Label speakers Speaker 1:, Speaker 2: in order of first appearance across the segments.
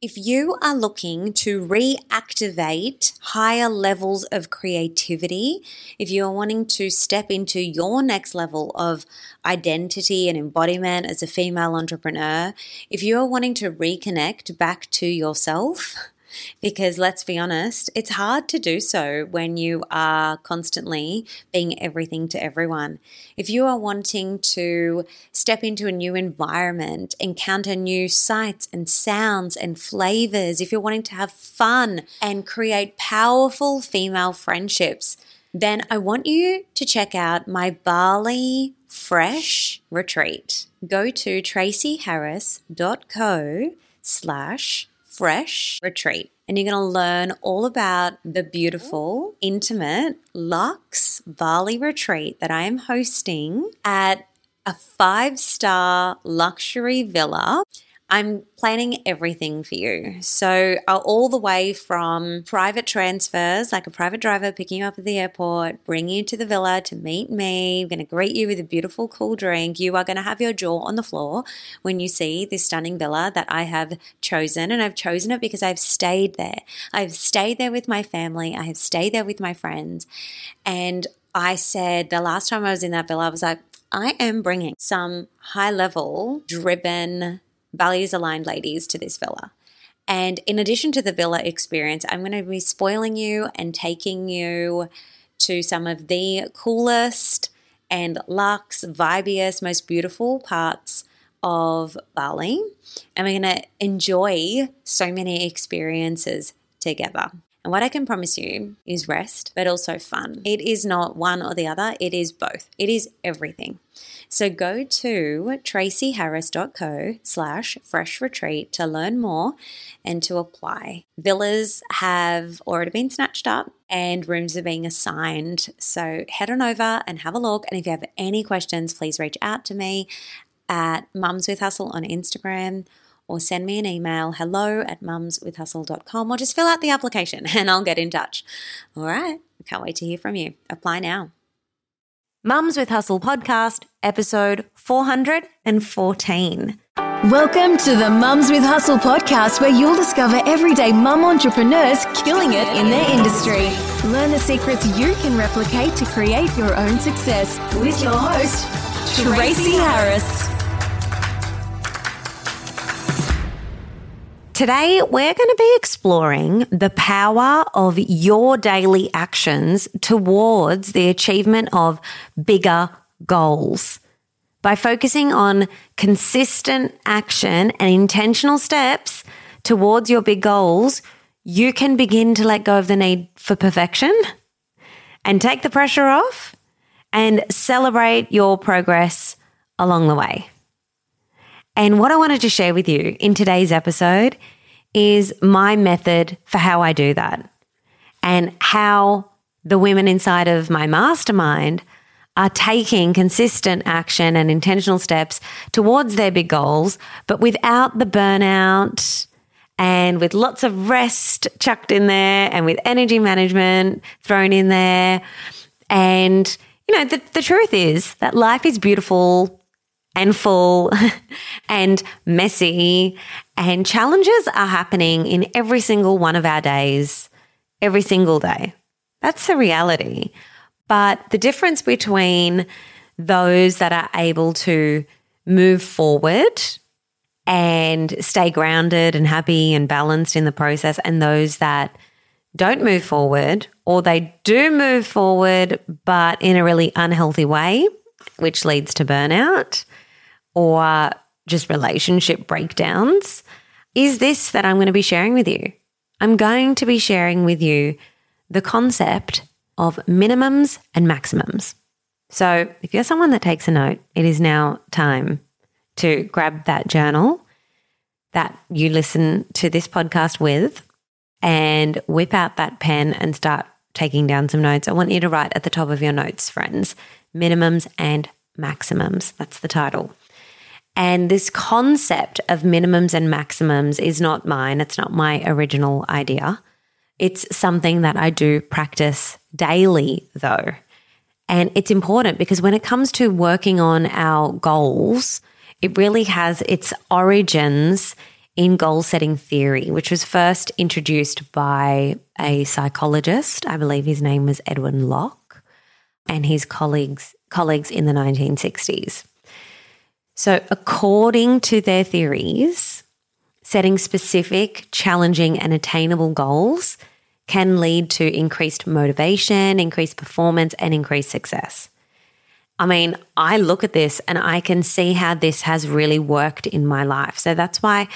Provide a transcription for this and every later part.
Speaker 1: If you are looking to reactivate higher levels of creativity, if you are wanting to step into your next level of identity and embodiment as a female entrepreneur, if you are wanting to reconnect back to yourself, because let's be honest, it's hard to do so when you are constantly being everything to everyone. If you are wanting to step into a new environment, encounter new sights and sounds and flavors, if you're wanting to have fun and create powerful female friendships, then I want you to check out my Bali Fresh retreat. Go to tracyharris.co slash fresh retreat. And you're going to learn all about the beautiful, intimate Lux Bali retreat that I am hosting at a five star luxury villa I'm planning everything for you. So, uh, all the way from private transfers, like a private driver picking you up at the airport, bringing you to the villa to meet me, I'm going to greet you with a beautiful cool drink. You are going to have your jaw on the floor when you see this stunning villa that I have chosen. And I've chosen it because I've stayed there. I've stayed there with my family, I have stayed there with my friends. And I said the last time I was in that villa, I was like, I am bringing some high level, driven, values aligned ladies to this villa. And in addition to the villa experience, I'm going to be spoiling you and taking you to some of the coolest and luxe, vibiest, most beautiful parts of Bali. And we're going to enjoy so many experiences together. And what I can promise you is rest, but also fun. It is not one or the other, it is both. It is everything. So go to tracyharris.co slash fresh retreat to learn more and to apply. Villas have already been snatched up and rooms are being assigned. So head on over and have a look. And if you have any questions, please reach out to me at Mums with Hustle on Instagram or send me an email hello at mumswithhustle.com or just fill out the application and I'll get in touch. All right. Can't wait to hear from you. Apply now. Mums with Hustle podcast, episode 414.
Speaker 2: Welcome to the Mums with Hustle podcast, where you'll discover everyday mum entrepreneurs killing it in their industry. Learn the secrets you can replicate to create your own success with your host, Tracy Harris.
Speaker 1: Today, we're going to be exploring the power of your daily actions towards the achievement of bigger goals. By focusing on consistent action and intentional steps towards your big goals, you can begin to let go of the need for perfection and take the pressure off and celebrate your progress along the way. And what I wanted to share with you in today's episode is my method for how I do that and how the women inside of my mastermind are taking consistent action and intentional steps towards their big goals, but without the burnout and with lots of rest chucked in there and with energy management thrown in there. And, you know, the, the truth is that life is beautiful and full and messy. And challenges are happening in every single one of our days, every single day. That's the reality. But the difference between those that are able to move forward and stay grounded and happy and balanced in the process, and those that don't move forward or they do move forward, but in a really unhealthy way, which leads to burnout, or just relationship breakdowns is this that I'm going to be sharing with you. I'm going to be sharing with you the concept of minimums and maximums. So, if you're someone that takes a note, it is now time to grab that journal that you listen to this podcast with and whip out that pen and start taking down some notes. I want you to write at the top of your notes, friends, minimums and maximums. That's the title. And this concept of minimums and maximums is not mine. It's not my original idea. It's something that I do practice daily, though. And it's important because when it comes to working on our goals, it really has its origins in goal setting theory, which was first introduced by a psychologist. I believe his name was Edwin Locke and his colleagues colleagues in the 1960s. So, according to their theories, setting specific, challenging, and attainable goals can lead to increased motivation, increased performance, and increased success. I mean, I look at this and I can see how this has really worked in my life. So that's why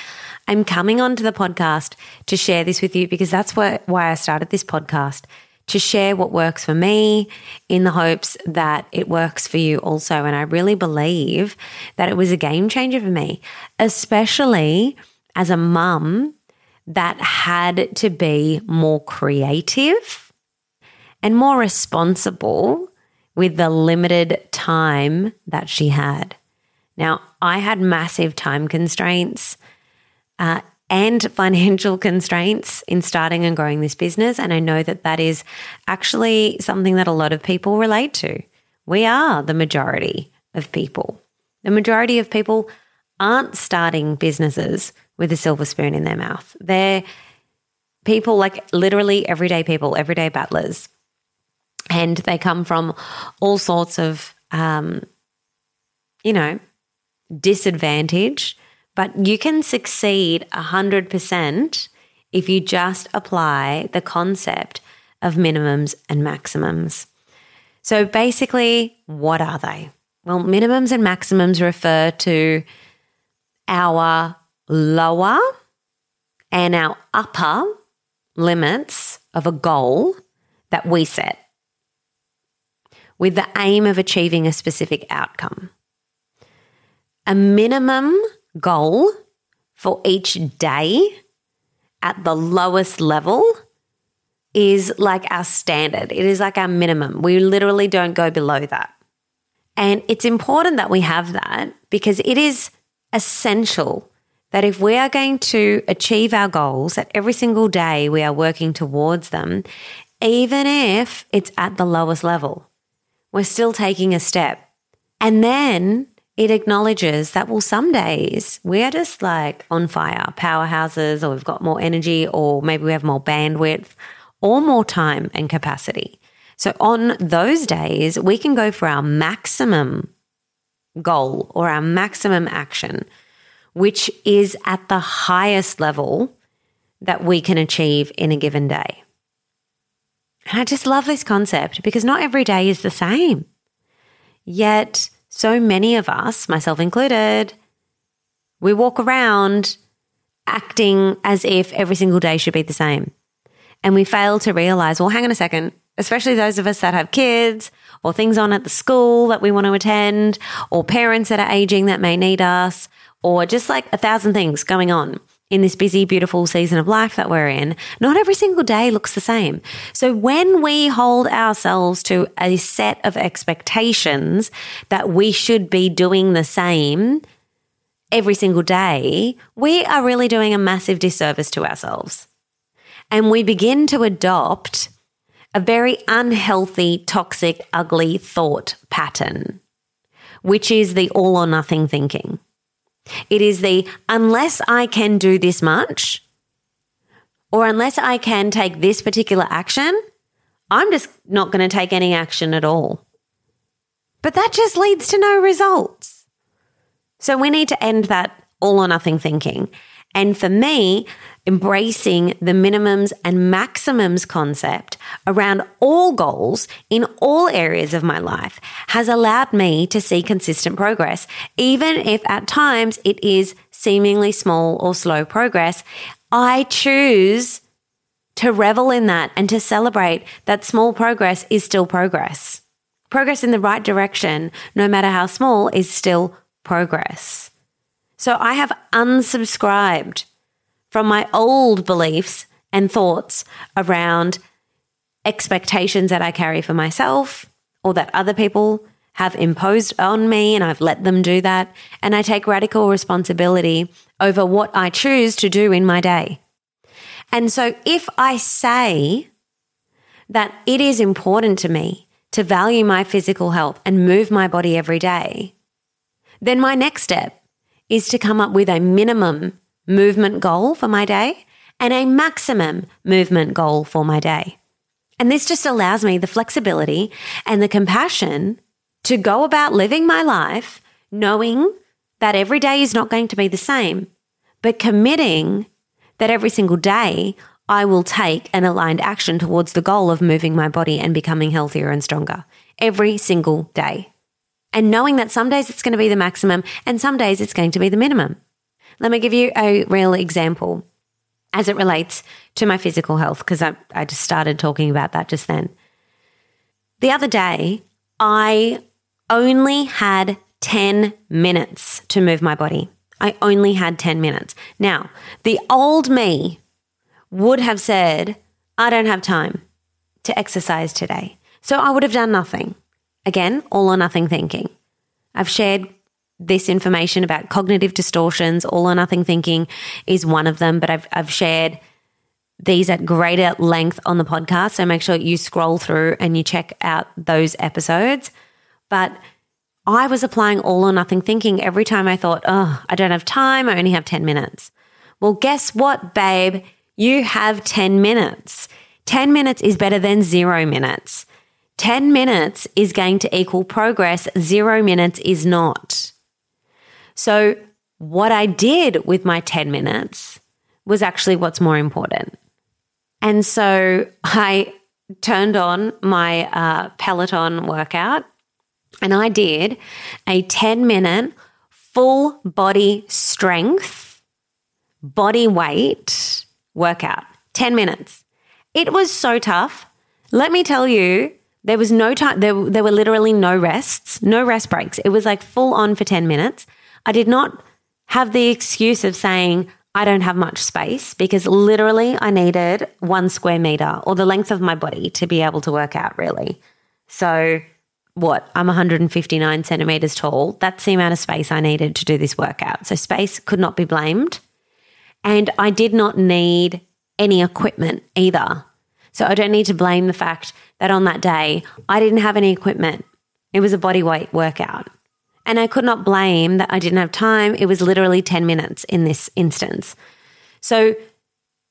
Speaker 1: I'm coming onto the podcast to share this with you because that's why I started this podcast to share what works for me in the hopes that it works for you also. And I really believe that it was a game changer for me, especially as a mum that had to be more creative and more responsible with the limited time that she had. Now, I had massive time constraints uh, and financial constraints in starting and growing this business. And I know that that is actually something that a lot of people relate to. We are the majority of people. The majority of people aren't starting businesses with a silver spoon in their mouth. They're people like literally everyday people, everyday battlers and they come from all sorts of, um, you know, disadvantage. But you can succeed 100% if you just apply the concept of minimums and maximums. So basically, what are they? Well, minimums and maximums refer to our lower and our upper limits of a goal that we set with the aim of achieving a specific outcome. A minimum goal for each day at the lowest level is like our standard. It is like our minimum. We literally don't go below that. And it's important that we have that because it is essential that if we are going to achieve our goals, that every single day we are working towards them, even if it's at the lowest level we're still taking a step. And then it acknowledges that, well, some days we're just like on fire, powerhouses, or we've got more energy, or maybe we have more bandwidth or more time and capacity. So on those days, we can go for our maximum goal or our maximum action, which is at the highest level that we can achieve in a given day. And I just love this concept because not every day is the same. Yet, so many of us, myself included, we walk around acting as if every single day should be the same. And we fail to realize, well, hang on a second, especially those of us that have kids or things on at the school that we want to attend or parents that are aging that may need us or just like a thousand things going on in this busy, beautiful season of life that we're in, not every single day looks the same. So when we hold ourselves to a set of expectations that we should be doing the same every single day, we are really doing a massive disservice to ourselves. And we begin to adopt a very unhealthy, toxic, ugly thought pattern, which is the all or nothing thinking. It is the unless I can do this much or unless I can take this particular action, I'm just not going to take any action at all. But that just leads to no results. So we need to end that all or nothing thinking. And for me, embracing the minimums and maximums concept around all goals in all areas of my life has allowed me to see consistent progress, even if at times it is seemingly small or slow progress. I choose to revel in that and to celebrate that small progress is still progress. Progress in the right direction, no matter how small, is still progress. So I have unsubscribed from my old beliefs and thoughts around expectations that I carry for myself or that other people have imposed on me and I've let them do that. And I take radical responsibility over what I choose to do in my day. And so if I say that it is important to me to value my physical health and move my body every day, then my next step is to come up with a minimum movement goal for my day and a maximum movement goal for my day. And this just allows me the flexibility and the compassion to go about living my life knowing that every day is not going to be the same, but committing that every single day I will take an aligned action towards the goal of moving my body and becoming healthier and stronger every single day. And knowing that some days it's going to be the maximum and some days it's going to be the minimum. Let me give you a real example as it relates to my physical health, because I, I just started talking about that just then. The other day, I only had 10 minutes to move my body. I only had 10 minutes. Now, the old me would have said, I don't have time to exercise today. So I would have done nothing. Again, all or nothing thinking. I've shared this information about cognitive distortions, all or nothing thinking is one of them, but I've, I've shared these at greater length on the podcast. So make sure you scroll through and you check out those episodes. But I was applying all or nothing thinking every time I thought, oh, I don't have time. I only have 10 minutes. Well, guess what, babe? You have 10 minutes. 10 minutes is better than zero minutes. 10 minutes is going to equal progress. Zero minutes is not. So, what I did with my 10 minutes was actually what's more important. And so I turned on my uh, Peloton workout and I did a 10 minute full body strength, body weight workout. 10 minutes. It was so tough. Let me tell you, there was no time, there, there were literally no rests, no rest breaks. It was like full on for 10 minutes. I did not have the excuse of saying, I don't have much space because literally I needed one square meter or the length of my body to be able to work out, really. So what I'm 159 centimeters tall. That's the amount of space I needed to do this workout. So space could not be blamed. And I did not need any equipment either. So I don't need to blame the fact that on that day I didn't have any equipment. It was a body weight workout. And I could not blame that I didn't have time. It was literally 10 minutes in this instance. So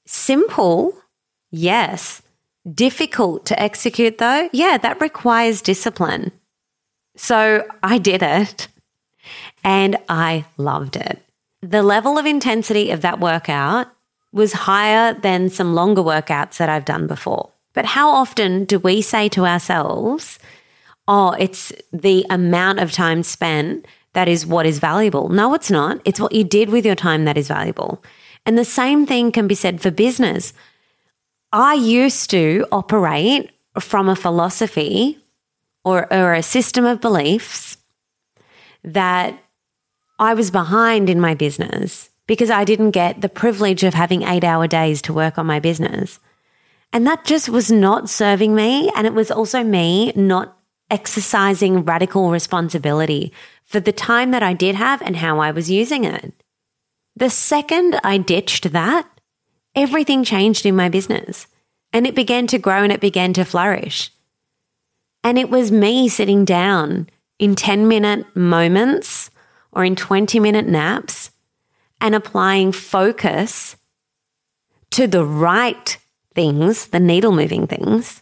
Speaker 1: simple, yes, Difficult to execute though? Yeah, that requires discipline. So I did it and I loved it. The level of intensity of that workout was higher than some longer workouts that I've done before. But how often do we say to ourselves, oh, it's the amount of time spent that is what is valuable? No, it's not. It's what you did with your time that is valuable. And the same thing can be said for business. I used to operate from a philosophy or, or a system of beliefs that I was behind in my business because I didn't get the privilege of having eight hour days to work on my business. And that just was not serving me. And it was also me not exercising radical responsibility for the time that I did have and how I was using it. The second I ditched that, everything changed in my business and it began to grow and it began to flourish. And it was me sitting down in 10 minute moments or in 20 minute naps and applying focus to the right things, the needle moving things.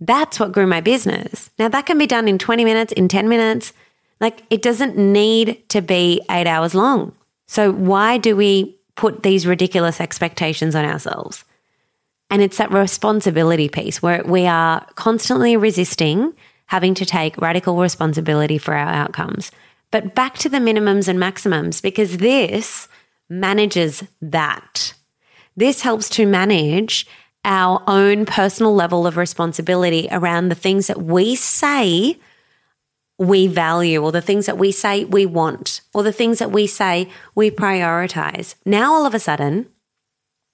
Speaker 1: That's what grew my business. Now, that can be done in 20 minutes, in 10 minutes. Like, it doesn't need to be eight hours long. So, why do we put these ridiculous expectations on ourselves. And it's that responsibility piece where we are constantly resisting having to take radical responsibility for our outcomes. But back to the minimums and maximums, because this manages that. This helps to manage our own personal level of responsibility around the things that we say we value or the things that we say we want or the things that we say we prioritize. Now, all of a sudden,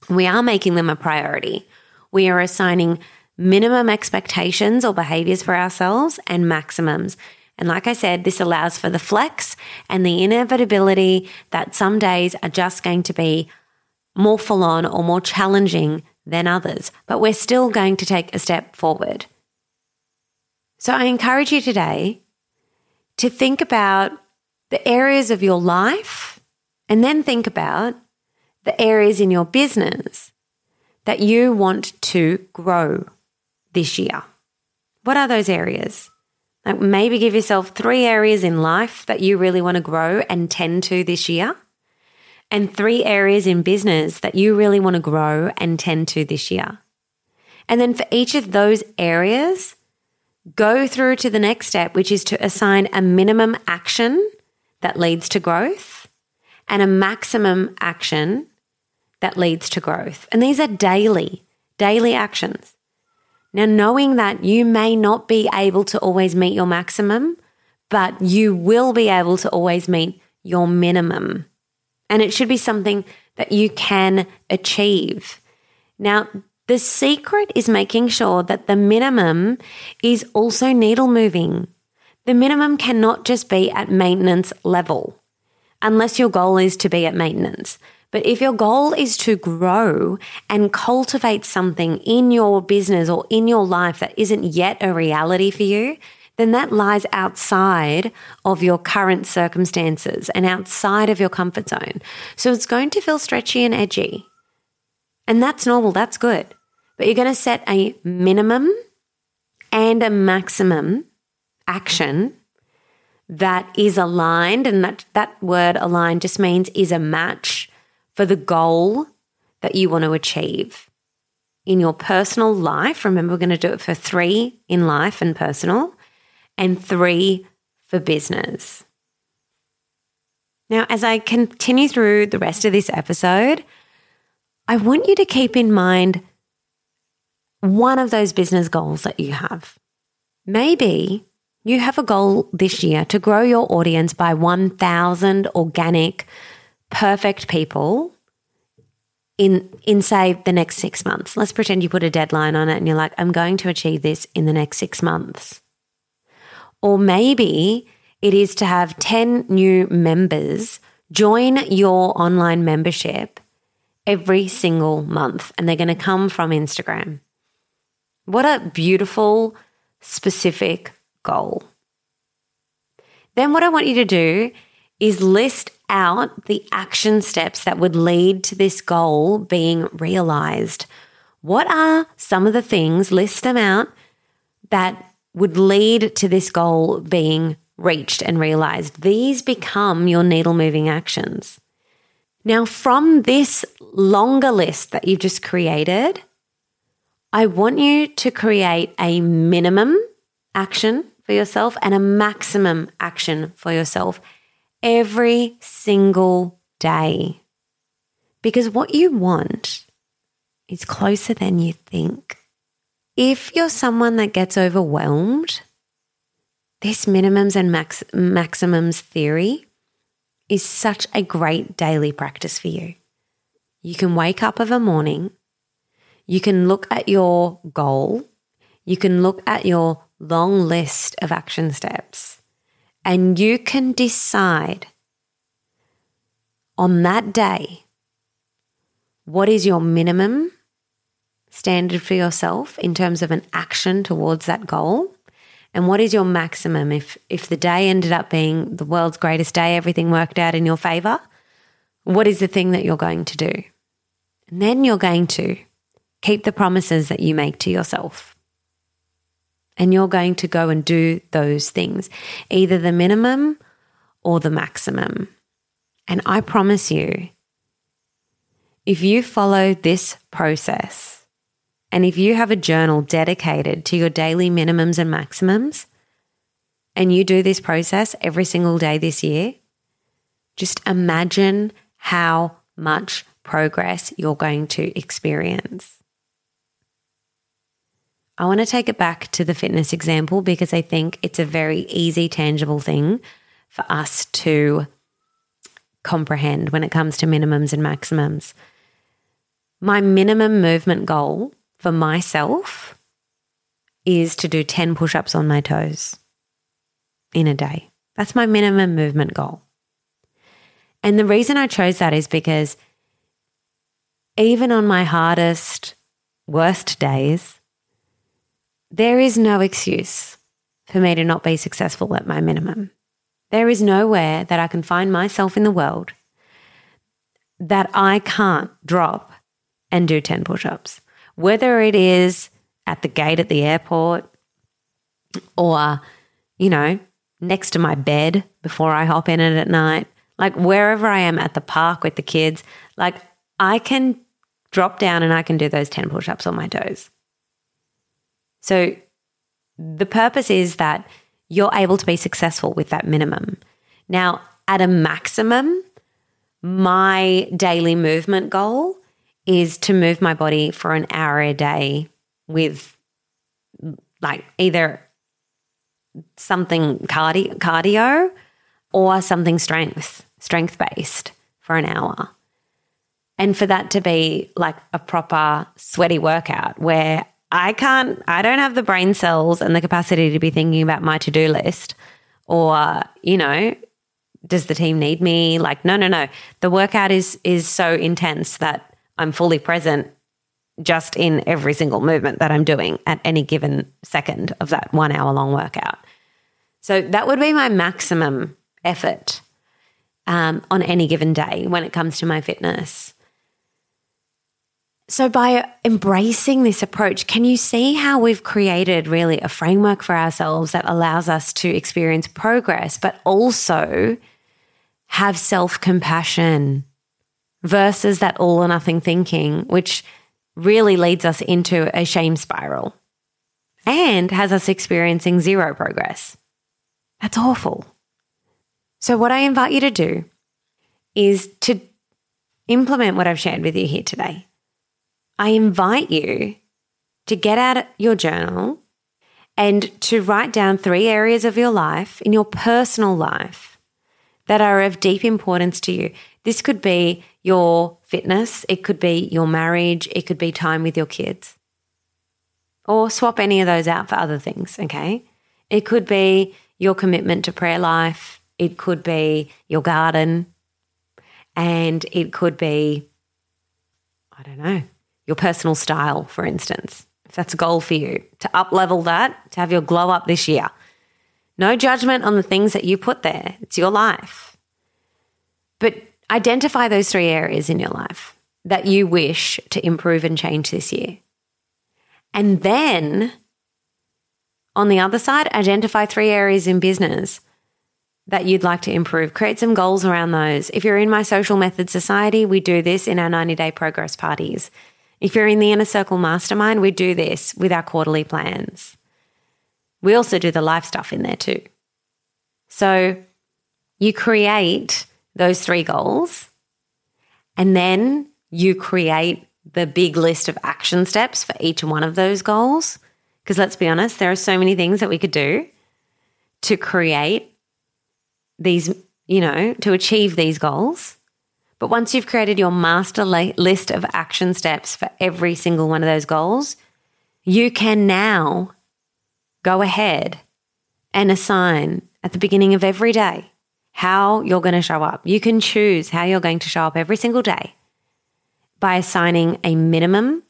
Speaker 1: we are making them a priority. We are assigning minimum expectations or behaviors for ourselves and maximums. And like I said, this allows for the flex and the inevitability that some days are just going to be more full on or more challenging than others, but we're still going to take a step forward. So I encourage you today to think about the areas of your life and then think about the areas in your business that you want to grow this year. What are those areas? Like maybe give yourself three areas in life that you really want to grow and tend to this year, and three areas in business that you really want to grow and tend to this year. And then for each of those areas, go through to the next step, which is to assign a minimum action that leads to growth and a maximum action that leads to growth. And these are daily, daily actions. Now, knowing that you may not be able to always meet your maximum, but you will be able to always meet your minimum. And it should be something that you can achieve. Now, the secret is making sure that the minimum is also needle moving. The minimum cannot just be at maintenance level, unless your goal is to be at maintenance. But if your goal is to grow and cultivate something in your business or in your life that isn't yet a reality for you, then that lies outside of your current circumstances and outside of your comfort zone. So it's going to feel stretchy and edgy. And that's normal, that's good. But you're going to set a minimum and a maximum action that is aligned. And that, that word aligned just means is a match for the goal that you want to achieve in your personal life. Remember, we're going to do it for three in life and personal, and three for business. Now, as I continue through the rest of this episode, I want you to keep in mind one of those business goals that you have. Maybe you have a goal this year to grow your audience by 1,000 organic perfect people in in say the next 6 months. Let's pretend you put a deadline on it and you're like I'm going to achieve this in the next 6 months. Or maybe it is to have 10 new members join your online membership every single month and they're going to come from Instagram. What a beautiful specific goal. Then what I want you to do is list out the action steps that would lead to this goal being realized. What are some of the things, list them out, that would lead to this goal being reached and realized? These become your needle moving actions. Now, from this longer list that you've just created, I want you to create a minimum action for yourself and a maximum action for yourself every single day. Because what you want is closer than you think. If you're someone that gets overwhelmed, this minimums and max- maximums theory is such a great daily practice for you. You can wake up of a morning, you can look at your goal, you can look at your long list of action steps, and you can decide on that day what is your minimum standard for yourself in terms of an action towards that goal? And what is your maximum? If if the day ended up being the world's greatest day everything worked out in your favor what is the thing that you're going to do? And then you're going to keep the promises that you make to yourself. And you're going to go and do those things, either the minimum or the maximum. And I promise you, if you follow this process and if you have a journal dedicated to your daily minimums and maximums, and you do this process every single day this year, just imagine how much progress you're going to experience. I want to take it back to the fitness example because I think it's a very easy, tangible thing for us to comprehend when it comes to minimums and maximums. My minimum movement goal for myself is to do 10 push ups on my toes in a day. That's my minimum movement goal. And the reason I chose that is because even on my hardest, worst days, there is no excuse for me to not be successful at my minimum. There is nowhere that I can find myself in the world that I can't drop and do 10 push ups, whether it is at the gate at the airport or, you know, next to my bed before I hop in it at night, like wherever I am at the park with the kids, like I can drop down and I can do those 10 push ups on my toes. So the purpose is that you're able to be successful with that minimum. Now, at a maximum, my daily movement goal is to move my body for an hour a day with like either something cardi- cardio or something strength, strength based for an hour. And for that to be like a proper sweaty workout where I can't, I don't have the brain cells and the capacity to be thinking about my to do list or, you know, does the team need me? Like, no, no, no. The workout is is so intense that I'm fully present just in every single movement that I'm doing at any given second of that one hour long workout. So that would be my maximum effort um, on any given day when it comes to my fitness. So, by embracing this approach, can you see how we've created really a framework for ourselves that allows us to experience progress, but also have self compassion versus that all or nothing thinking, which really leads us into a shame spiral and has us experiencing zero progress. That's awful. So, what I invite you to do is to implement what I've shared with you here today. I invite you to get out your journal and to write down three areas of your life in your personal life that are of deep importance to you. This could be your fitness, it could be your marriage, it could be time with your kids. Or swap any of those out for other things, okay? It could be your commitment to prayer life, it could be your garden, and it could be, I don't know, your personal style, for instance. If that's a goal for you, to up level that, to have your glow up this year. No judgment on the things that you put there. It's your life. But identify those three areas in your life that you wish to improve and change this year. And then on the other side, identify three areas in business that you'd like to improve. Create some goals around those. If you're in my social method society, we do this in our 90 day progress parties. If you're in the inner circle mastermind, we do this with our quarterly plans. We also do the life stuff in there too. So you create those three goals and then you create the big list of action steps for each one of those goals. Because let's be honest, there are so many things that we could do to create these, you know, to achieve these goals. But once you've created your master list of action steps for every single one of those goals, you can now go ahead and assign at the beginning of every day how you're going to show up. You can choose how you're going to show up every single day by assigning a minimum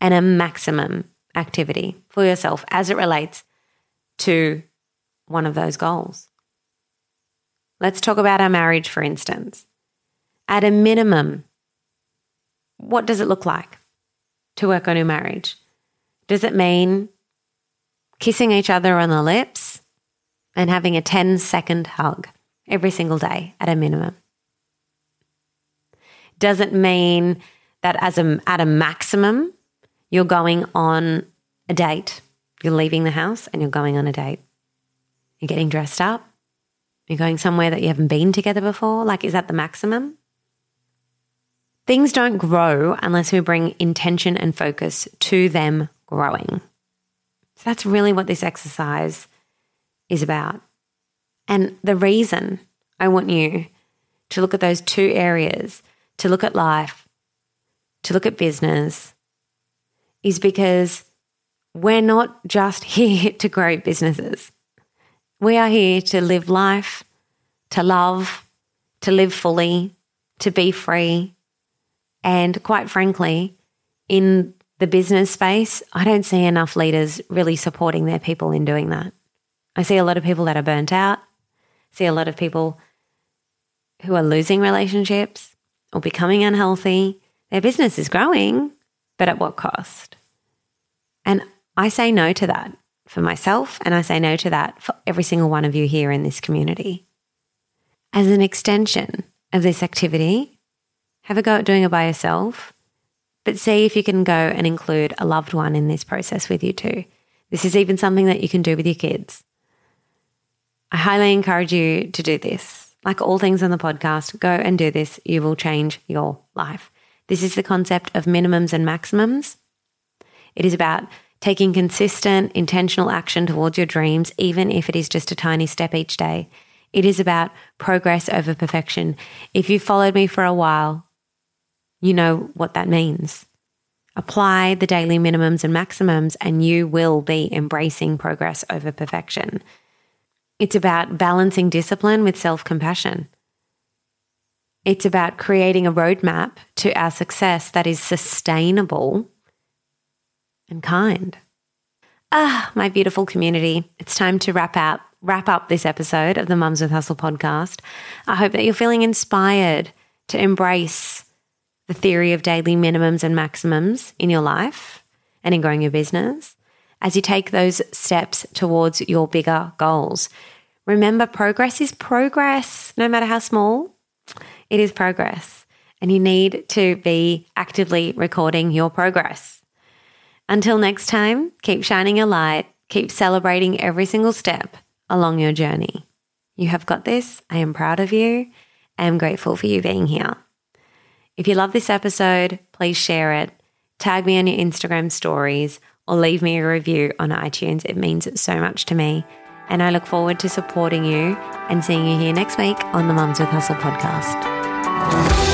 Speaker 1: and a maximum activity for yourself as it relates to one of those goals. Let's talk about our marriage, for instance. At a minimum, what does it look like to work on your marriage? Does it mean kissing each other on the lips and having a 10 second hug every single day at a minimum? Doesn't mean that as a, at a maximum, you're going on a date? You're leaving the house and you're going on a date. You're getting dressed up. You're going somewhere that you haven't been together before. Like, is that the maximum? Things don't grow unless we bring intention and focus to them growing. So that's really what this exercise is about. And the reason I want you to look at those two areas, to look at life, to look at business, is because we're not just here to grow businesses. We are here to live life, to love, to live fully, to be free. And quite frankly, in the business space, I don't see enough leaders really supporting their people in doing that. I see a lot of people that are burnt out, see a lot of people who are losing relationships or becoming unhealthy. Their business is growing, but at what cost? And I say no to that for myself, and I say no to that for every single one of you here in this community. As an extension of this activity, have a go at doing it by yourself, but see if you can go and include a loved one in this process with you too. This is even something that you can do with your kids. I highly encourage you to do this. Like all things on the podcast, go and do this. You will change your life. This is the concept of minimums and maximums. It is about taking consistent, intentional action towards your dreams, even if it is just a tiny step each day. It is about progress over perfection. If you've followed me for a while, you know what that means. Apply the daily minimums and maximums, and you will be embracing progress over perfection. It's about balancing discipline with self compassion. It's about creating a roadmap to our success that is sustainable and kind. Ah, my beautiful community. It's time to wrap up wrap up this episode of the Mums with Hustle podcast. I hope that you're feeling inspired to embrace the theory of daily minimums and maximums in your life and in growing your business as you take those steps towards your bigger goals. Remember, progress is progress, no matter how small, it is progress. And you need to be actively recording your progress. Until next time, keep shining your light, keep celebrating every single step along your journey. You have got this. I am proud of you. I am grateful for you being here. If you love this episode, please share it, tag me on your Instagram stories, or leave me a review on iTunes. It means so much to me. And I look forward to supporting you and seeing you here next week on the Mums with Hustle podcast.